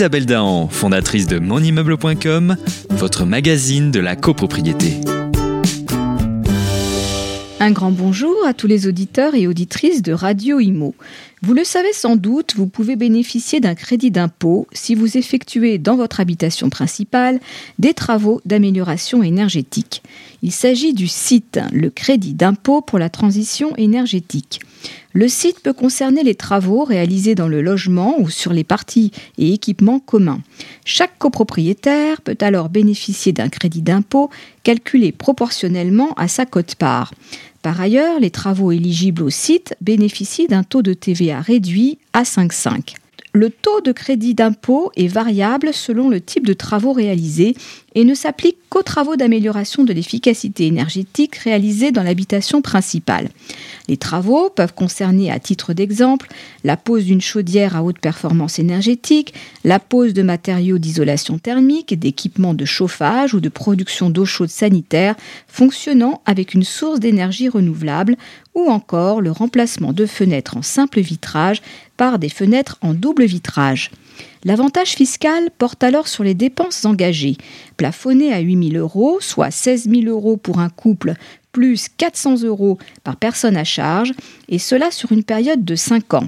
Isabelle Dahan, fondatrice de monimmeuble.com, votre magazine de la copropriété. Un grand bonjour à tous les auditeurs et auditrices de Radio Imo. Vous le savez sans doute, vous pouvez bénéficier d'un crédit d'impôt si vous effectuez dans votre habitation principale des travaux d'amélioration énergétique. Il s'agit du site, le crédit d'impôt pour la transition énergétique. Le site peut concerner les travaux réalisés dans le logement ou sur les parties et équipements communs. Chaque copropriétaire peut alors bénéficier d'un crédit d'impôt calculé proportionnellement à sa cote-part. Par ailleurs, les travaux éligibles au site bénéficient d'un taux de TVA réduit à 5,5. Le taux de crédit d'impôt est variable selon le type de travaux réalisés et ne s'applique qu'aux travaux d'amélioration de l'efficacité énergétique réalisés dans l'habitation principale. Les travaux peuvent concerner, à titre d'exemple, la pose d'une chaudière à haute performance énergétique, la pose de matériaux d'isolation thermique, d'équipements de chauffage ou de production d'eau chaude sanitaire fonctionnant avec une source d'énergie renouvelable ou encore le remplacement de fenêtres en simple vitrage par des fenêtres en double vitrage. L'avantage fiscal porte alors sur les dépenses engagées, plafonnées à 8 000 euros, soit 16 000 euros pour un couple, plus 400 euros par personne à charge, et cela sur une période de 5 ans.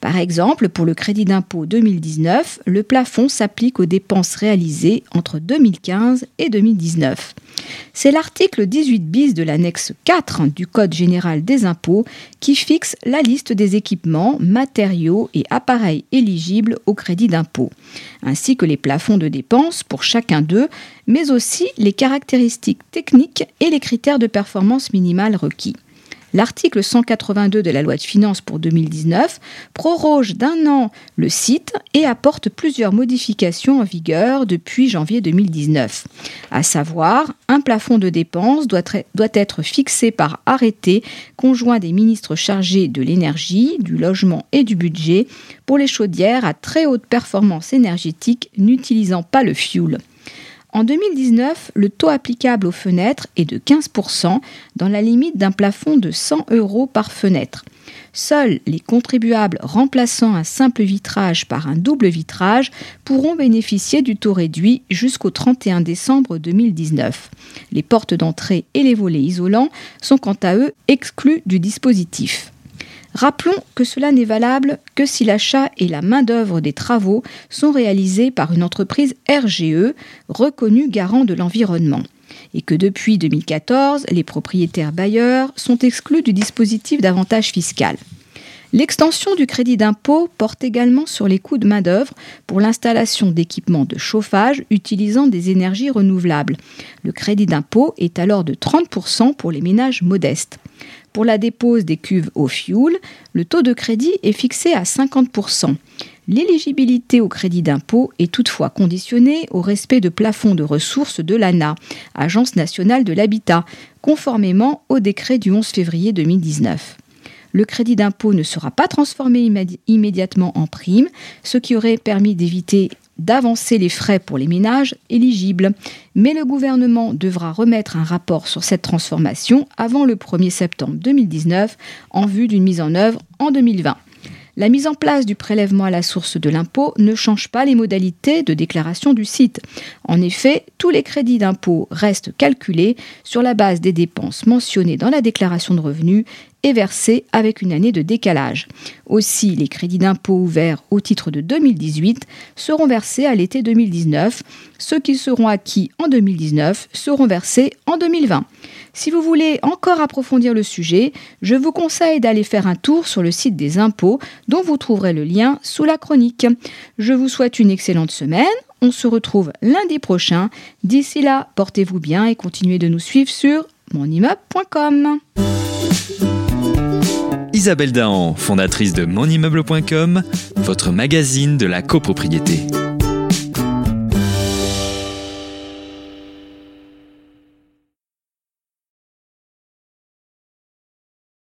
Par exemple, pour le crédit d'impôt 2019, le plafond s'applique aux dépenses réalisées entre 2015 et 2019. C'est l'article 18 bis de l'annexe 4 du Code général des impôts qui fixe la liste des équipements, matériaux et appareils éligibles au crédit d'impôt, ainsi que les plafonds de dépenses pour chacun d'eux, mais aussi les caractéristiques techniques et les critères de performance minimale requis l'article 182 de la loi de finances pour 2019 proroge d'un an le site et apporte plusieurs modifications en vigueur depuis janvier 2019. À savoir, un plafond de dépenses doit, doit être fixé par arrêté conjoint des ministres chargés de l'énergie, du logement et du budget pour les chaudières à très haute performance énergétique n'utilisant pas le fioul. En 2019, le taux applicable aux fenêtres est de 15% dans la limite d'un plafond de 100 euros par fenêtre. Seuls les contribuables remplaçant un simple vitrage par un double vitrage pourront bénéficier du taux réduit jusqu'au 31 décembre 2019. Les portes d'entrée et les volets isolants sont quant à eux exclus du dispositif. Rappelons que cela n'est valable que si l'achat et la main-d'œuvre des travaux sont réalisés par une entreprise RGE, reconnue garant de l'environnement, et que depuis 2014, les propriétaires bailleurs sont exclus du dispositif d'avantage fiscal. L'extension du crédit d'impôt porte également sur les coûts de main-d'œuvre pour l'installation d'équipements de chauffage utilisant des énergies renouvelables. Le crédit d'impôt est alors de 30% pour les ménages modestes. Pour la dépose des cuves au fioul, le taux de crédit est fixé à 50%. L'éligibilité au crédit d'impôt est toutefois conditionnée au respect de plafonds de ressources de l'ANA, Agence nationale de l'habitat, conformément au décret du 11 février 2019 le crédit d'impôt ne sera pas transformé immédiatement en prime, ce qui aurait permis d'éviter d'avancer les frais pour les ménages éligibles. Mais le gouvernement devra remettre un rapport sur cette transformation avant le 1er septembre 2019 en vue d'une mise en œuvre en 2020. La mise en place du prélèvement à la source de l'impôt ne change pas les modalités de déclaration du site. En effet, tous les crédits d'impôt restent calculés sur la base des dépenses mentionnées dans la déclaration de revenus et versés avec une année de décalage. Aussi, les crédits d'impôt ouverts au titre de 2018 seront versés à l'été 2019. Ceux qui seront acquis en 2019 seront versés en 2020. Si vous voulez encore approfondir le sujet, je vous conseille d'aller faire un tour sur le site des impôts dont vous trouverez le lien sous la chronique. Je vous souhaite une excellente semaine. On se retrouve lundi prochain. D'ici là, portez-vous bien et continuez de nous suivre sur monimmeuble.com. Isabelle Dahan, fondatrice de monimmeuble.com, votre magazine de la copropriété.